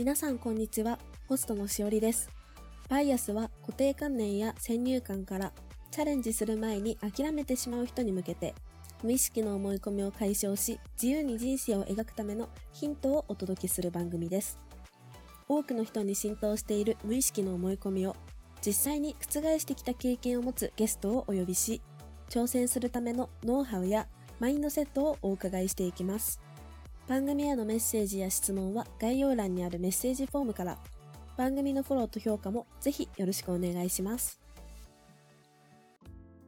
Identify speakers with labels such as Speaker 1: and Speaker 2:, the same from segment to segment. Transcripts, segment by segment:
Speaker 1: 皆さんこんにちは。ホストのしおりです。バイアスは固定観念や先入観からチャレンジする前に諦めてしまう人に向けて無意識の思い込みを解消し自由に人生を描くためのヒントをお届けする番組です。多くの人に浸透している無意識の思い込みを実際に覆してきた経験を持つゲストをお呼びし挑戦するためのノウハウやマインドセットをお伺いしていきます。番組へのメッセージや質問は概要欄にあるメッセージフォームから番組のフォローと評価もぜひよろしくお願いします。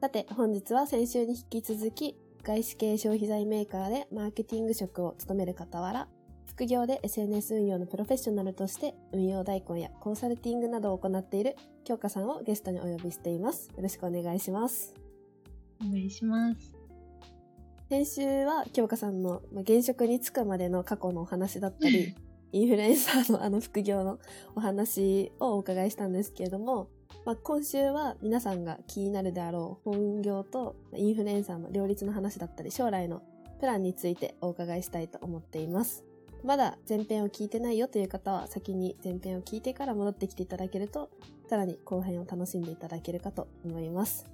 Speaker 1: さて、本日は先週に引き続き、外資系消費財メーカーでマーケティング職を務める傍ら、副業で SNS 運用のプロフェッショナルとして運用代行やコンサルティングなどを行っている京香さんをゲストにお呼びしています。よろしくお願いします。
Speaker 2: お願いします。
Speaker 1: 先週は京香さんのまあ現職に就くまでの過去のお話だったり、インフルエンサーのあの副業のお話をお伺いしたんですけれども、まあ、今週は皆さんが気になるであろう本業とインフルエンサーの両立の話だったり将来のプランについてお伺いしたいと思っています。まだ前編を聞いてないよという方は先に前編を聞いてから戻ってきていただけるとさらに後編を楽しんでいただけるかと思います。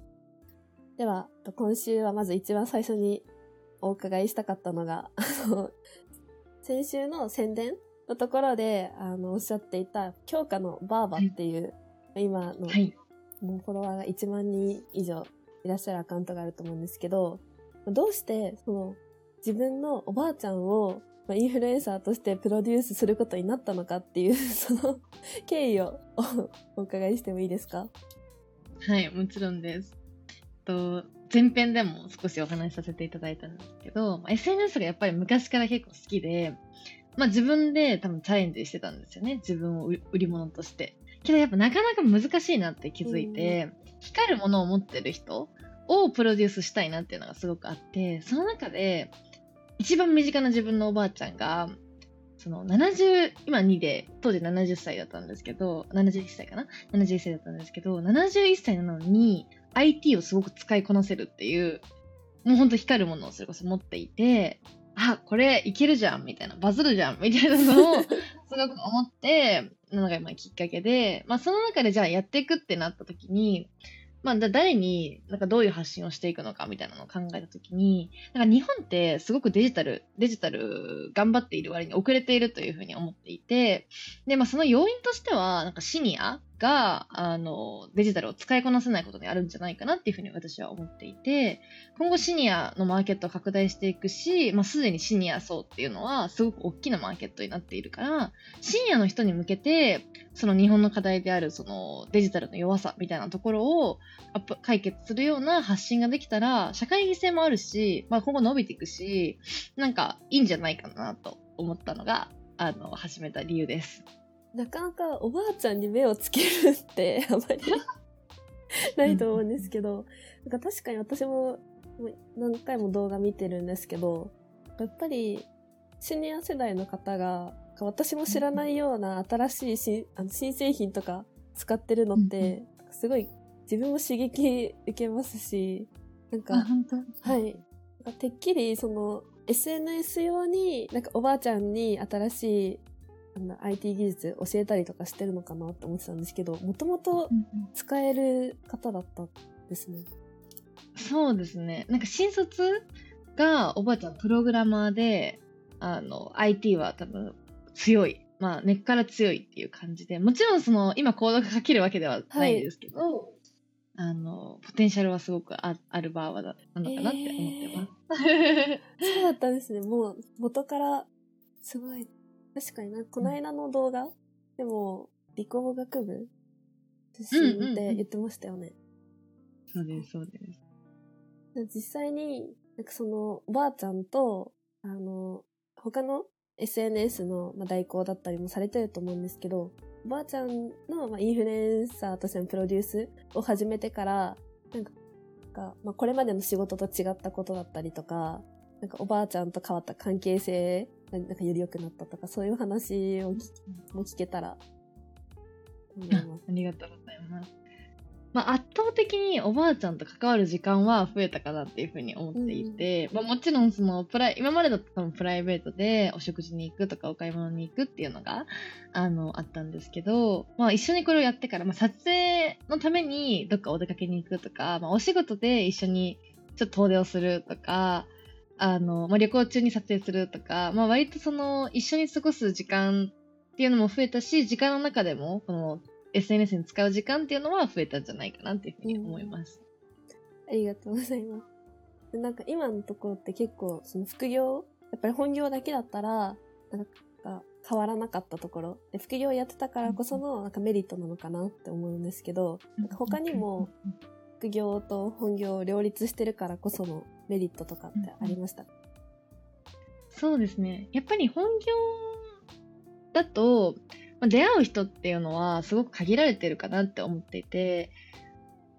Speaker 1: では、今週はまず一番最初にお伺いしたかったのが、あの、先週の宣伝のところで、あの、おっしゃっていた、強化のバーバっていう、今の、
Speaker 2: はい。
Speaker 1: もうフォロワーが1万人以上いらっしゃるアカウントがあると思うんですけど、どうして、その、自分のおばあちゃんを、まあインフルエンサーとしてプロデュースすることになったのかっていう、その経緯をおお伺いしてもいいですか？
Speaker 2: はい、もちろんです。と前編でも少しお話しさせていただいたんですけど、まあ SNS がやっぱり昔から結構好きで、まあ自分で多分チャレンジしてたんですよね。自分を売売り物として。けどやっぱなかなか難しいなって気づいて、光るものを持ってる人をプロデュースしたいなっていうのがすごくあって、その中で一番身近な自分のおばあちゃんが、その70、今2で、当時70歳だったんですけど、71歳かな ?71 歳だったんですけど、71歳なのに IT をすごく使いこなせるっていう、もうほんと光るものをそれこそ持っていて、あ、これいけるじゃんみたいな、バズるじゃんみたいなのを すごく思って、のが今きっかけで、まあその中でじゃあやっていくってなった時に、まあだ誰になんかどういう発信をしていくのかみたいなのを考えた時に、なんか日本ってすごくデジタル、デジタル頑張っている割に遅れているというふうに思っていて、で、まあその要因としては、なんかシニアが、あの、デジタルを使いこなせないことにあるんじゃないかなっていうふうに私は思っていて、今後シニアのマーケットを拡大していくし、まあすでにシニア層っていうのはすごく大きなマーケットになっているから、シニアの人に向けて、その日本の課題であるそのデジタルの弱さみたいなところをアップ解決するような発信ができたら、社会犠牲もあるし、まあ今後伸びていくし、なんかいいんじゃないかなと思ったのが、あの、始めた理由です。
Speaker 1: なかなかおばあちゃんに目をつけるってあまり ないと思うんですけど、なんか確かに私も何回も動画見てるんですけど、やっぱりシニア世代の方が私も知らないような新しいしあの新製品とか使ってるのって、すごい自分も刺激受けますし、なんか、はい。てっきり、その、SNS 用に、なんかおばあちゃんに新しい、あの、IT 技術教えたりとかしてるのかなって思ってたんですけど、もともと使える方だったんですね。
Speaker 2: そうですね。なんか新卒がおばあちゃんプログラマーで、あの、IT は多分強い。まあ根っから強いっていう感じで、もちろんその今コードが書けるわけではないですけど、あの、ポテンシャルはすごくああるバーバだなのかなって思ってます。
Speaker 1: そうだったんですね。もう、元から、すごい。確かにな、この間の動画、でも、理工学部？出身って言ってましたよね。
Speaker 2: そうです、そうです。
Speaker 1: 実際に、なんかその、おばあちゃんと、あの、他の SNS の、まあ、代行だったりもされてると思うんですけど、おばあちゃんの、まあ、インフルエンサーとしてのプロデュースを始めてから、なんか、まあ、これまでの仕事と違ったことだったりとか、なんかおばあちゃんと変わった関係性がなんかより良くなったとか、そういう話を聞も聞けたら、と思います。
Speaker 2: ありがとうございます。まあ、圧倒的におばあちゃんと関わる時間は増えたかなっていうふうに思っていて、まあ、もちろんそのプライ今までだった多分プライベートでお食事に行くとかお買い物に行くっていうのがあのあったんですけど、まあ、一緒にこれをやってから、まあ、撮影のためにどっかお出かけに行くとか、まあ、お仕事で一緒にちょっと遠出をするとかあの、まあ、旅行中に撮影するとか、まあ、割とその一緒に過ごす時間っていうのも増えたし時間の中でもこの SNS に使う時間っていうのは増えたんじゃないかなっていうふうに思います。
Speaker 1: ありがとうございます。なんか今のところって結構その副業、やっぱり本業だけだったら、なんか変わらなかったところ、で副業やってたからこそのなんかメリットなのかなって思うんですけど、なんか他にも副業と本業を両立してるからこそのメリットとかってありました？
Speaker 2: そうですね。やっぱり本業だと、まあ、出会う人っていうのはすごく限られてるかなって思っていて、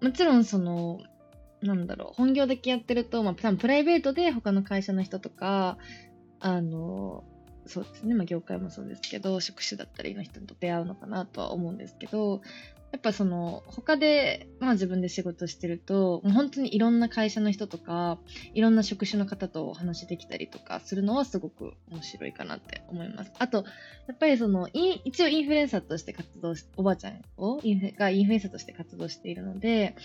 Speaker 2: もちろんその、なんだろう、本業だけやってると、まあ、多分プライベートで他の会社の人とか、あの、そうですね、まあ、業界もそうですけど、職種だったりの人と出会うのかなとは思うんですけど、やっぱその他で、まあ、自分で仕事してるともう本当にいろんな会社の人とかいろんな職種の方とお話できたりとかするのはすごく面白いかなって思います。あとやっぱりその一応インフルエンサーとして活動しおばあちゃんをインフがインフルエンサーとして活動しているので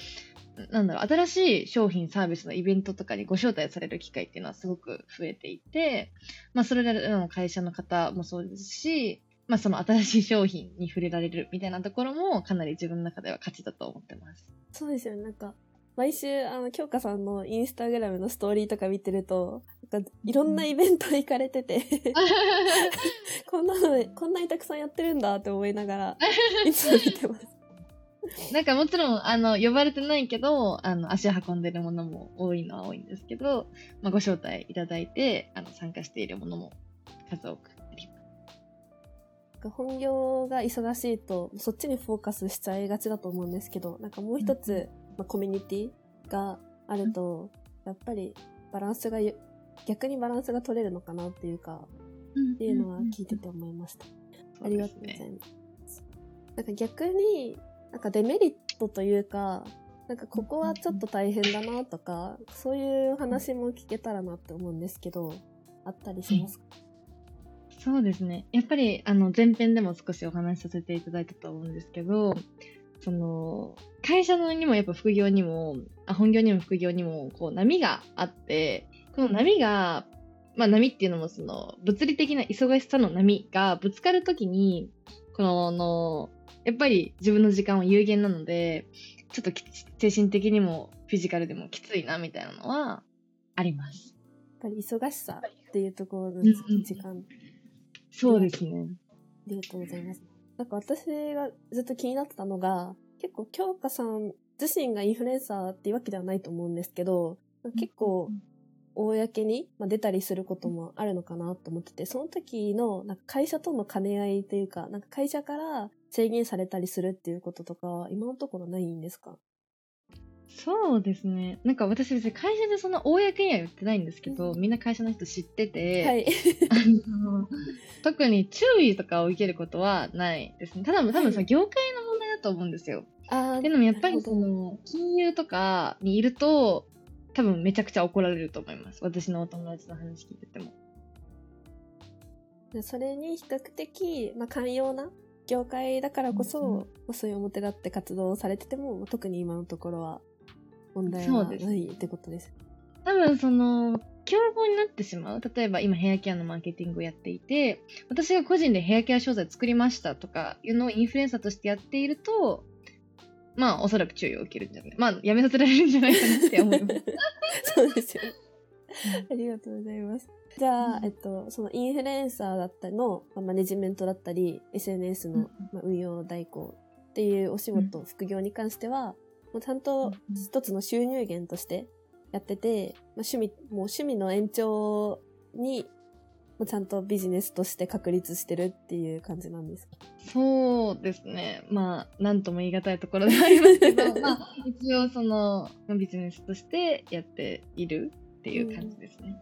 Speaker 2: なんだろう新しい商品サービスのイベントとかにご招待される機会っていうのはすごく増えていて、まあ、それらの会社の方もそうですしまあ、その新しい商品に触れられるみたいなところもかなり自分の中では価値だと思ってます。
Speaker 1: そうですよね。なんか、毎週、あの、京香さんのインスタグラムのストーリーとか見てると、なんか、いろんなイベント行かれてて こんなの、こんなにたくさんやってるんだって思いながら、いつも見てます。
Speaker 2: なんかもちろん、あの、呼ばれてないけど、あの、足運んでるものも多いのは多いんですけど、まあ、ご招待いただいて、あの、参加しているものも数多く
Speaker 1: 本業が忙しいとそっちにフォーカスしちゃいがちだと思うんですけどなんかもう一つ、まあ、コミュニティがあると、やっぱりバランスが逆にバランスが取れるのかなっていうか、っていうのは聞いてて思いました。ありがとうございます。なんか逆になんかデメリットというかなんかここはちょっと大変だなとか、そういう話も聞けたらなって思うんですけど、あったりしますか、うん
Speaker 2: そうですね。やっぱり、あの、前編でも少しお話しさせていただいたと思うんですけど、その、会社のにもやっぱ副業にも、あ本業にも副業にも、こう、波があって、この波が、まあ波っていうのもその、物理的な忙しさの波がぶつかるときに、この、の、やっぱり自分の時間は有限なので、ちょっと精神的にもフィジカルでもきついなみたいなのはあります。
Speaker 1: やっぱり忙しさっていうところの時間
Speaker 2: そうですね。
Speaker 1: ありがとうございます。なんか私がずっと気になってたのが、結構京香さん自身がインフルエンサーっていうわけではないと思うんですけど、結構、公に出たりすることもあるのかなと思ってて、その時のなんか会社との兼ね合いというか、なんか会社から制限されたりするっていうこととか、今のところないんですか？
Speaker 2: そうですね。なんか私別に会社でそんな公には言ってないんですけど、みんな会社の人知ってて、はい、あの特に注意とかを受けることはないですね。ただ多分さ、業界の問題だと思うんですよ。あでもやっぱりその金融とかにいると多分めちゃくちゃ怒られると思います。私のお友達の話聞いてても。
Speaker 1: それに比較的、まあ、寛容な業界だからこそ、うんまあ、そういう表立って活動されてても、特に今のところは問題はないってことです。
Speaker 2: 多分その、競合になってしまう。例えば今ヘアケアのマーケティングをやっていて、私が個人でヘアケア商材作りましたとかいうのをインフルエンサーとしてやっていると、まあおそらく注意を受けるんじゃないまあやめさせられるんじゃないかなって思います。
Speaker 1: そうですよ、ありがとうございます。じゃあ、えっと、そのインフルエンサーだったりの、まあ、マネジメントだったり、SNS の、まあ、運用代行っていうお仕事、副業に関しては、もうちゃんと一つの収入源としてやってて、まあ、趣味、もう趣味の延長に、もうちゃんとビジネスとして確立してるっていう感じなんですか？
Speaker 2: そうですね。まあ、なんとも言い難いところではありますけど、まあ、一応その、ビジネスとしてやっているっていう感じですね。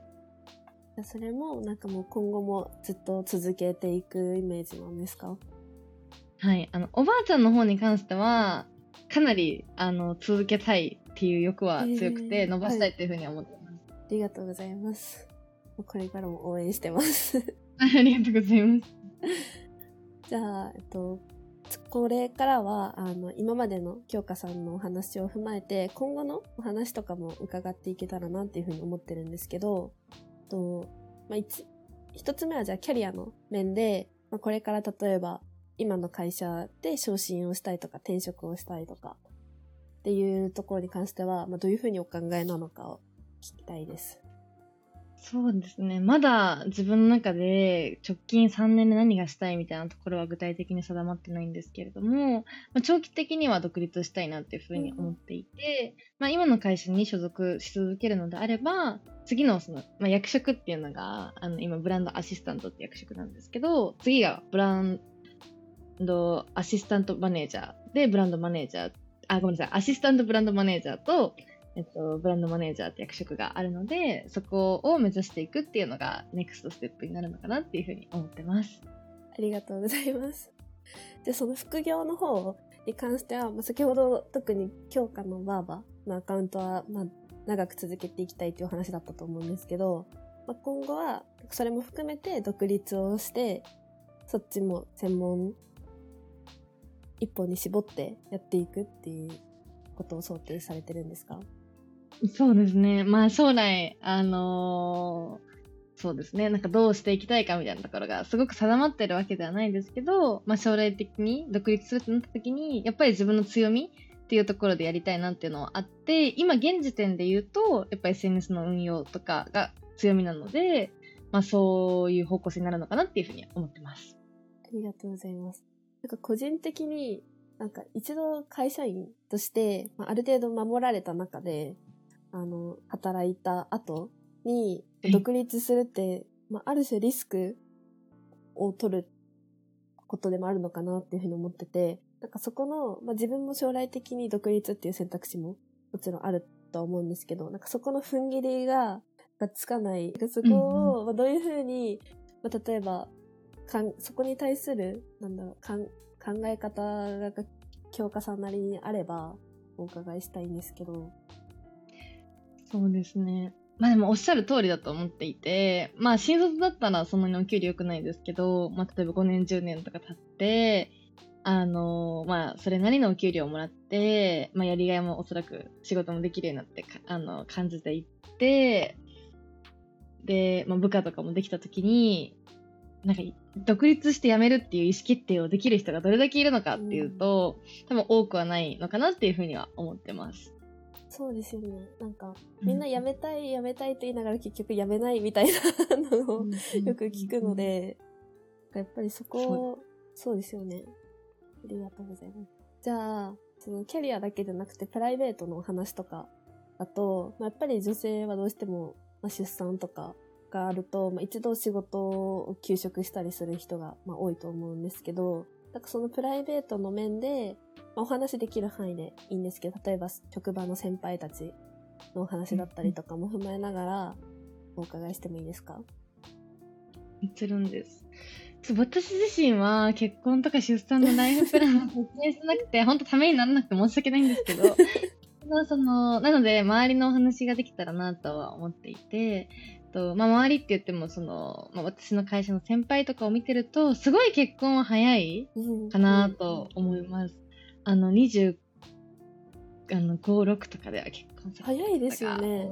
Speaker 1: うん、それも、なんかもう今後もずっと続けていくイメージなんですか？
Speaker 2: はい。あの、おばあちゃんの方に関しては、かなりあの続けたいっていう欲は強くて、
Speaker 1: えー
Speaker 2: 伸ばしたいっていうふうには思ってます。
Speaker 1: ありがとうございます。これからも応援してます。
Speaker 2: ありがとうございます。
Speaker 1: じゃあ、えっと、これからは、あの、今までの京香さんのお話を踏まえて、今後のお話とかも伺っていけたらなっていうふうに思ってるんですけど、と、まあ、一、一つ目はじゃあキャリアの面で、まあ、これから例えば、今の会社で昇進をしたいとか、転職をしたいとか、っていうところに関しては、まあ、どういうふうにお考えなのかを聞きたいです。
Speaker 2: そうですね。まだ自分の中で直近3年で何がしたいみたいなところは具体的に定まってないんですけれども、まあ、長期的には独立したいなっていうふうに思っていて、まあ、今の会社に所属し続けるのであれば、次のその、まあ、役職っていうのが、あの今ブランドアシスタントって役職なんですけど、次がブランドアシスタントマネージャーでブランドマネージャー、あ、ごめんなさい、アシスタントブランドマネージャーと、えっと、ブランドマネージャーって役職があるので、そこを目指していくっていうのが、ネクストステップになるのかなっていうふうに思ってます。
Speaker 1: ありがとうございます。で、その副業の方に関しては、まあ、先ほど特に京香のバーバのアカウントは、まあ、長く続けていきたいという話だったと思うんですけど、まあ、今後はそれも含めて独立をして、そっちも専門一本に絞ってやっていくっていうことを想定されてるんですか？
Speaker 2: そうですね。まあ将来、あのーそうですね。なんかどうしていきたいかみたいなところがすごく定まってるわけではないですけど、まあ将来的に独立するってなった時に、やっぱり自分の強みっていうところでやりたいなっていうのはあって、今現時点で言うと、やっぱ SNS の運用とかが強みなので、まあそういう方向性になるのかなっていうふうに思ってます。
Speaker 1: ありがとうございます。なんか個人的に、なんか一度会社員として、まあ、ある程度守られた中で、あの、働いた後に
Speaker 2: はい
Speaker 1: 独立するって、まあ、ある種リスクを取ることでもあるのかなっていうふうに思ってて、なんかそこの、まあ、自分も将来的に独立っていう選択肢ももちろんあるとは思うんですけど、なんかそこの踏ん切りが、がつかない。そこを、まあ、どういうふうに、まあ、例えば、かんそこに対する、なんだろう、かん考え方が京香さんなりにあれば、お伺いしたいんですけど。
Speaker 2: そうですね。まあでもおっしゃる通りだと思っていて、まあ新卒だったらそんなにお給料良くないですけど、まあ例えば5年10年とか経って、あのまあそれなりのお給料をもらって、まあやりがいもおそらく仕事もできるようになってか、あの、感じていって、で、まあ部下とかもできた時に、なんか独立して辞めるっていう意思決定をできる人がどれだけいるのかっていうと、多分多くはないのかなっていうふうには思ってます。
Speaker 1: そうですよね。なんか、みんな辞めたい、辞めたいと言いながら結局辞めないみたいなのをよく聞くので、やっぱりそこを、そうですよね。ありがとうございます。じゃあ、そのキャリアだけじゃなくてプライベートのお話とかだと、まあ、やっぱり女性はどうしても、まあ、出産とかがあると、まあ、一度仕事を休職したりする人が、まあ、多いと思うんですけど、なんかそのプライベートの面で、まあ、お話できる範囲でいいんですけど、例えば職場の先輩たちのお話だったりとかも踏まえながら、お伺いしてもいいですか？
Speaker 2: もちろんです。私自身は結婚とか出産のライフプランを説明してなくて、本当ためにならなくて申し訳ないんですけど、ま あそのなので、周りのお話ができたらなとは思っていて、とまあ、周りって言ってもその、まあ、私の会社の先輩とかを見てると、すごい結婚は早いかなと思います。あの、20、あの、5、6とかでは結婚
Speaker 1: 早いですよね。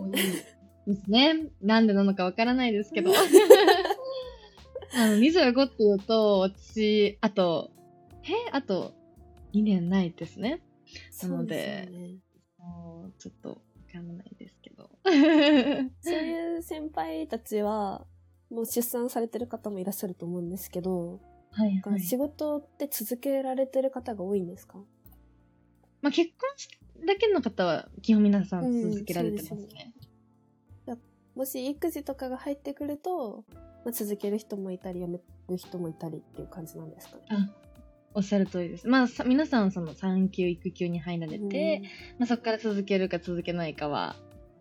Speaker 2: ですね。なんでなのかわからないですけど。あの、25って言うと、私、あと、えあと2年ないですね。なので
Speaker 1: ね
Speaker 2: もう、ちょっとわからないですけど。
Speaker 1: そういう先輩たちは、もう出産されてる方もいらっしゃると思うんですけど、
Speaker 2: はいはい。
Speaker 1: 仕事って続けられてる方が多いんですか？
Speaker 2: まあ、結婚しだけの方は、基本皆さん
Speaker 1: うん
Speaker 2: 続けられてます
Speaker 1: そうです
Speaker 2: ね。
Speaker 1: もし育児とかが入ってくると、まあ、続ける人もいたり、辞める人もいたりっていう感じなんですかね？
Speaker 2: あおっしゃる通りです。まあ、さ皆さん、その産休、育休に入られて、まあ、そこから続けるか続けないかは、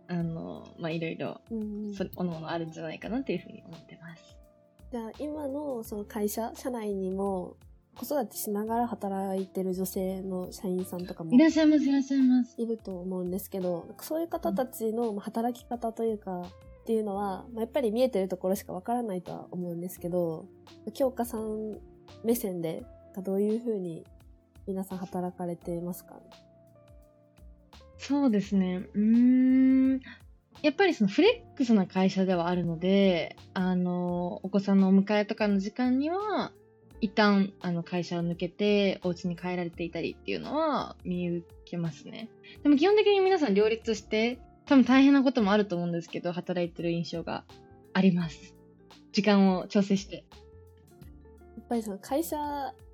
Speaker 2: あの、まあ、いろいろ、
Speaker 1: うん、うん
Speaker 2: そおのおのあるんじゃないかなっていうふうに思ってます。
Speaker 1: じゃあ今のその会社、社内にも、子育てしながら働いてる女性の社員さんとかも
Speaker 2: いらっしゃいます、いらっしゃいます。
Speaker 1: いると思うんですけど、そういう方たちのまあ働き方というか、っていうのは、まあ、やっぱり見えてるところしかわからないとは思うんですけど、京香さん目線で、どういうふうに皆さん働かれてますか
Speaker 2: そうですね。うーん。やっぱりそのフレックスな会社ではあるので、あの、お子さんのお迎えとかの時間には、一旦、あの、会社を抜けて、お家に帰られていたりっていうのは見受けますね。でも基本的に皆さん両立して、多分大変なこともあると思うんですけど、働いてる印象があります。時間を調整して。
Speaker 1: やっぱりその会社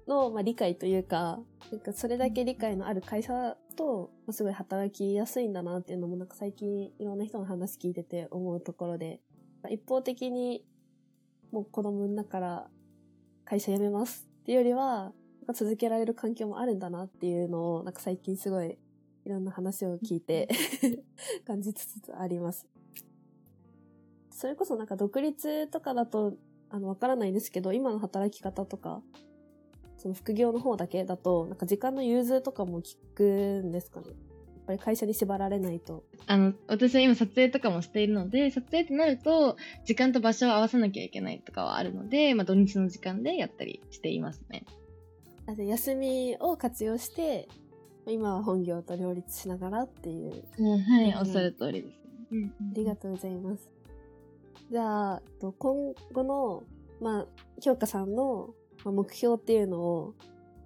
Speaker 1: のまあ理解というか、なんかそれだけ理解のある会社と、まあすごい働きやすいんだなっていうのもなんか最近いろんな人の話聞いてて思うところで、まあ一方的にもう子供産んだから会社辞めますっていうよりは、なんか続けられる環境もあるんだなっていうのをなんか最近すごいいろんな話を聞いて 感じつつあります。それこそなんか独立とかだとあの、わからないんですけど、今の働き方とか、その副業の方だけだと、なんか時間の融通とかも効くんですかね。やっぱり会社に縛られないと。
Speaker 2: あの、私は今撮影とかもしているので、撮影ってなると、時間と場所を合わせなきゃいけないとかはあるので、まあ土日の時間でやったりしていますね。
Speaker 1: あで休みを活用して、今は本業と両立しながらっていう。
Speaker 2: うん、はい、
Speaker 1: うん
Speaker 2: おっしゃる通りです。うん、
Speaker 1: ありがとうございます。じゃあ、と今後の、まあ、京香さんのまあ目標っていうのを、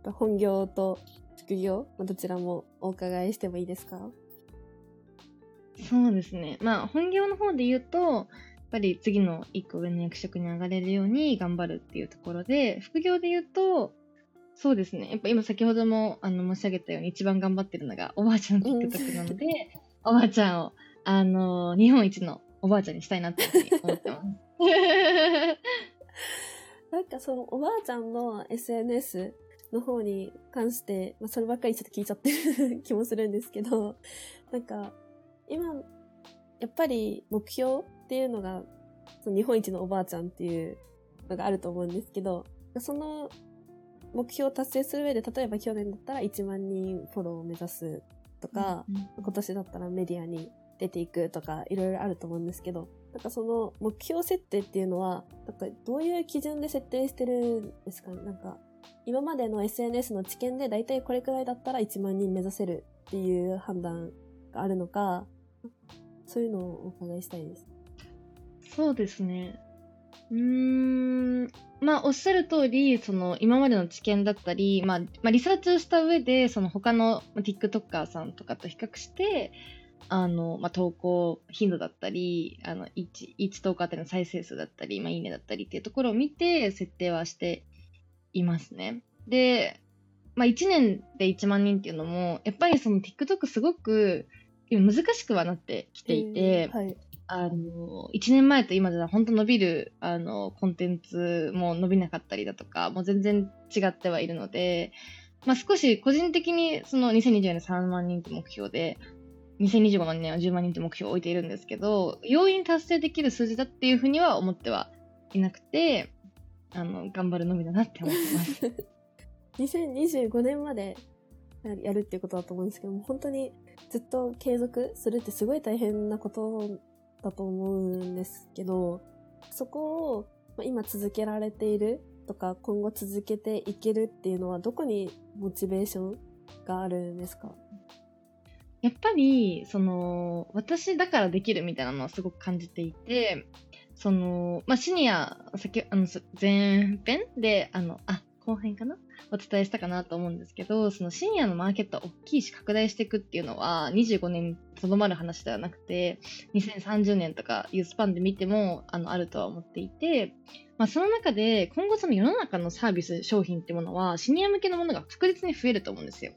Speaker 1: 本業と副業、まあどちらもお伺いしてもいいですか？
Speaker 2: そうですね。まあ、本業の方で言うと、やっぱり次の一個上の役職に上がれるように頑張るっていうところで、副業で言うと、そうですね。やっぱ今先ほどもあの申し上げたように一番頑張ってるのがおばあちゃんの TikTok なので、おばあちゃんを、あの、日本一のおばあちゃんにしたいなって思ってます。
Speaker 1: なんかそのおばあちゃんの SNS の方に関して、まあ、そればっかりちょっと聞いちゃってる気もするんですけど、なんか今、やっぱり目標っていうのが、その日本一のおばあちゃんっていうのがあると思うんですけど、その目標を達成する上で、例えば去年だったら1万人フォローを目指すとか、今年だったらメディアに出ていくとか、いろいろあると思うんですけど、なんかその目標設定っていうのは、なんかどういう基準で設定してるんですかね？なんか、今までの SNS の知見で大体これくらいだったら1万人目指せるっていう判断があるのか、そういうのをお伺いしたいです。
Speaker 2: そうですね。うーん、まあ、おっしゃる通り、その、今までの知見だったり、まあ、まあ、リサーチをした上で、その他の TikToker さんとかと比較して、あの、まあ、投稿頻度だったり、あの、1、1投稿あたりの再生数だったり、まあ、いいねだったりっていうところを見て、設定はしていますね。で、まあ、1年で1万人っていうのも、やっぱりその TikTok すごく、今難しくはなってきていて、
Speaker 1: うんはい。
Speaker 2: あの、1年前と今じゃ本当伸びる、あの、コンテンツも伸びなかったりだとか、もう全然違ってはいるので、まあ少し個人的にその2020年3万人って目標で、2025年は10万人って目標を置いているんですけど、容易に達成できる数字だっていうふうには思ってはいなくて、あの、頑張るのみだなって思ってます。
Speaker 1: 2025年までやるっていうことだと思うんですけども、本当にずっと継続するってすごい大変なことだと思うんですけど、そこを今続けられているとか、今後続けていけるっていうのは、どこにモチベーションがあるんですか？
Speaker 2: やっぱり、その、私だからできるみたいなのはすごく感じていて、その、まあ、シニア、先、あの、前編で、あの、あ、後編かな？お伝えしたかなと思うんですけど、そのシニアのマーケットは大きいし拡大していくっていうのは25年とどまる話ではなくて、2030年とかいうスパンで見ても、あの、あるとは思っていて、まあ、その中で今後その世の中のサービス、商品ってものはシニア向けのものが確実に増えると思うんですよ。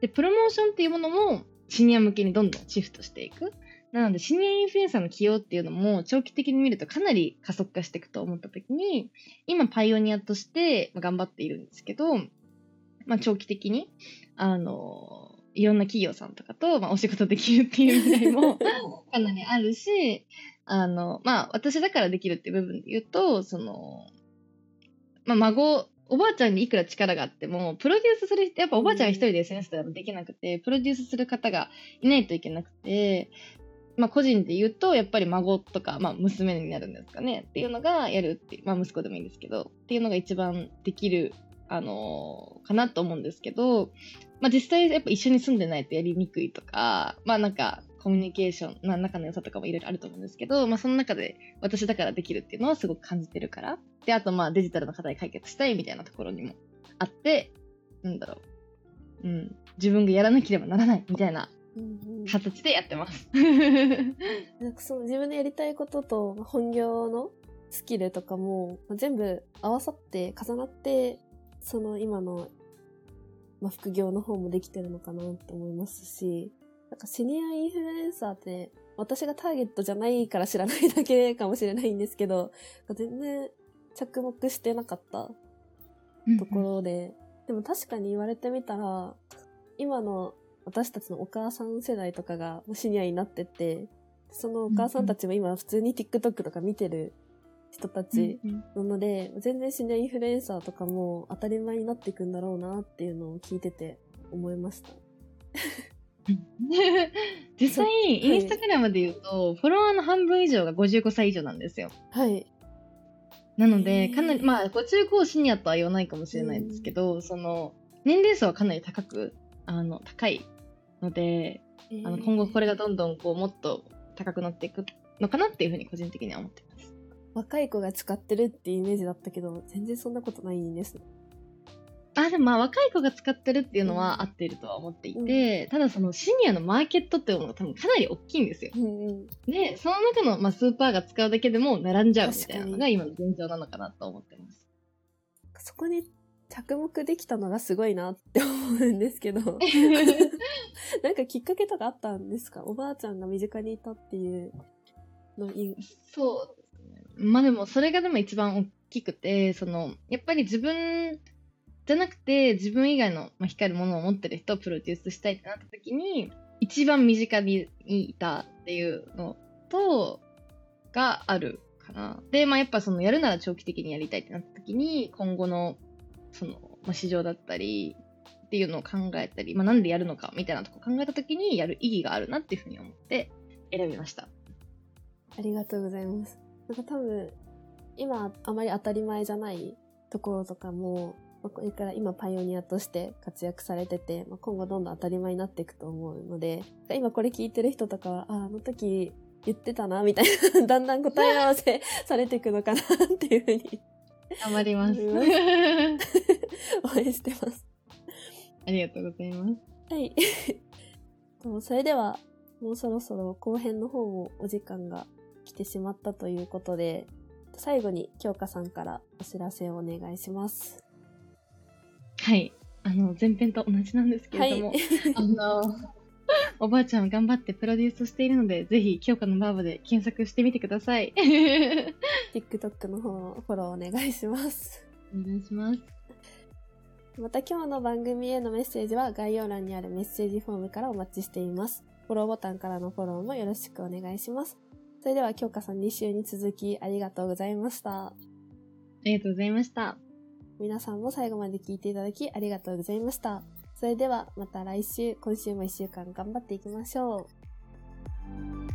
Speaker 2: で、プロモーションっていうものもシニア向けにどんどんシフトしていく。なので、シニアインフルエンサーの起用っていうのも長期的に見るとかなり加速化していくと思った時に、今パイオニアとして頑張っているんですけど、まあ長期的に、あの、いろんな企業さんとかと、まあ、お仕事できるっていう未来も かなりあるし、あの、まあ私だからできるっていう部分で言うと、その、まあ孫おばあちゃんにいくら力があっても、プロデュースする、やっぱおばあちゃんが一人で SNS ではできなくて、プロデュースする方がいないといけなくて、まあ個人で言うと、やっぱり孫とか、まあ娘になるんですかねっていうのがやるってまあ息子でもいいんですけど、っていうのが一番できる、あのーかなと思うんですけど、まあ実際やっぱ一緒に住んでないとやりにくいとか、まあなんかコミュニケーション、な仲の良さとかもいろいろあると思うんですけど、まあその中で私だからできるっていうのはすごく感じてるから。で、あとまあデジタルの課題解決したいみたいなところにもあって、なんだろう。うん。自分がやらなければならないみたいな形でやってます。
Speaker 1: なんかその自分でやりたいこととまあ本業のスキルとかもまあ全部合わさって重なってその今の、まあ、副業の方もできてるのかなって思いますしなんかシニアインフルエンサーって私がターゲットじゃないから知らないだけかもしれないんですけど全然着目してなかったところで、でも確かに言われてみたら、今の私たちのお母さん世代とかがシニアになってて、そのお母さんたちも今普通に TikTok とか見てる人たち
Speaker 2: うん
Speaker 1: なので、全然シニアインフルエンサーとかも当たり前になっていくんだろうなっていうのを聞いてて思いました。
Speaker 2: 実際、インスタグラムで言うと、フォロワーの半分以上が55歳以上なんですよ。
Speaker 1: はい。
Speaker 2: なの
Speaker 1: へ
Speaker 2: で、
Speaker 1: ー
Speaker 2: かなり、まあ、55シニアとは言わないかもしれないですけど、その、年齢層はかなり高く、あの、高いので、あの今後これがどんどんこう、もっと高くなっていくのかなっていうふうに個人的には思ってます。
Speaker 1: 若い子が使ってるっていうイメージだったけど、全然そんなことないんです。
Speaker 2: あ、でもまあ、若い子が使ってるっていうのは合っているとは思っていて、ただそのシニアのマーケットっていうのが多分かなり大きいんですよ。
Speaker 1: うんうん。
Speaker 2: で、その中の、まあ、スーパーが使うだけでも並んじゃうみたいなのが今の現状なのかなと思ってます。
Speaker 1: そこに着目できたのがすごいなって思うんですけど。なんかきっかけとかあったんですか？おばあちゃんが身近にいたっていうの。
Speaker 2: そう。まあでも、それがでも一番大きくて、その、やっぱり自分じゃなくて、自分以外の、まあ、光るものを持ってる人をプロデュースしたいってなった時に、一番身近にいたっていうのと、があるかな。で、まあやっぱその、やるなら長期的にやりたいってなった時に、今後の、その、まあ、市場だったり、っていうのを考えたり、まあ、なんでやるのかみたいなとこ考えた時にやる意義があるなっていうふうに思って選びました。
Speaker 1: ありがとうございます。なんか多分、今あまり当たり前じゃないところとかも、まあこれから今パイオニアとして活躍されてて、まあ、今後どんどん当たり前になっていくと思うので、今これ聞いてる人とかは、あ、あの時言ってたな、みたいな、だんだん答え合わせ されていくのかなっていうふうに
Speaker 2: 頑張ります。
Speaker 1: 応援してます。
Speaker 2: ありがとうございます。
Speaker 1: はい。とそれでは、もうそろそろ後編の方もお時間が来てしまったということで、最後に京香さんからお知らせをお願いします。
Speaker 2: はい。あの、前編と同じなんですけれども、あの、おばあちゃんは頑張ってプロデュースしているので、ぜひ、京香のバーバで検索してみてください。
Speaker 1: TikTok の方のフォローお願いします。
Speaker 2: お願いします。
Speaker 1: また今日の番組へのメッセージは概要欄にあるメッセージフォームからお待ちしています。フォローボタンからのフォローもよろしくお願いします。それでは京香さん2週に続きありがとうございました。
Speaker 2: ありがとうございました。
Speaker 1: 皆さんも最後まで聞いていただきありがとうございました。それではまた来週、今週も一週間頑張っていきましょう。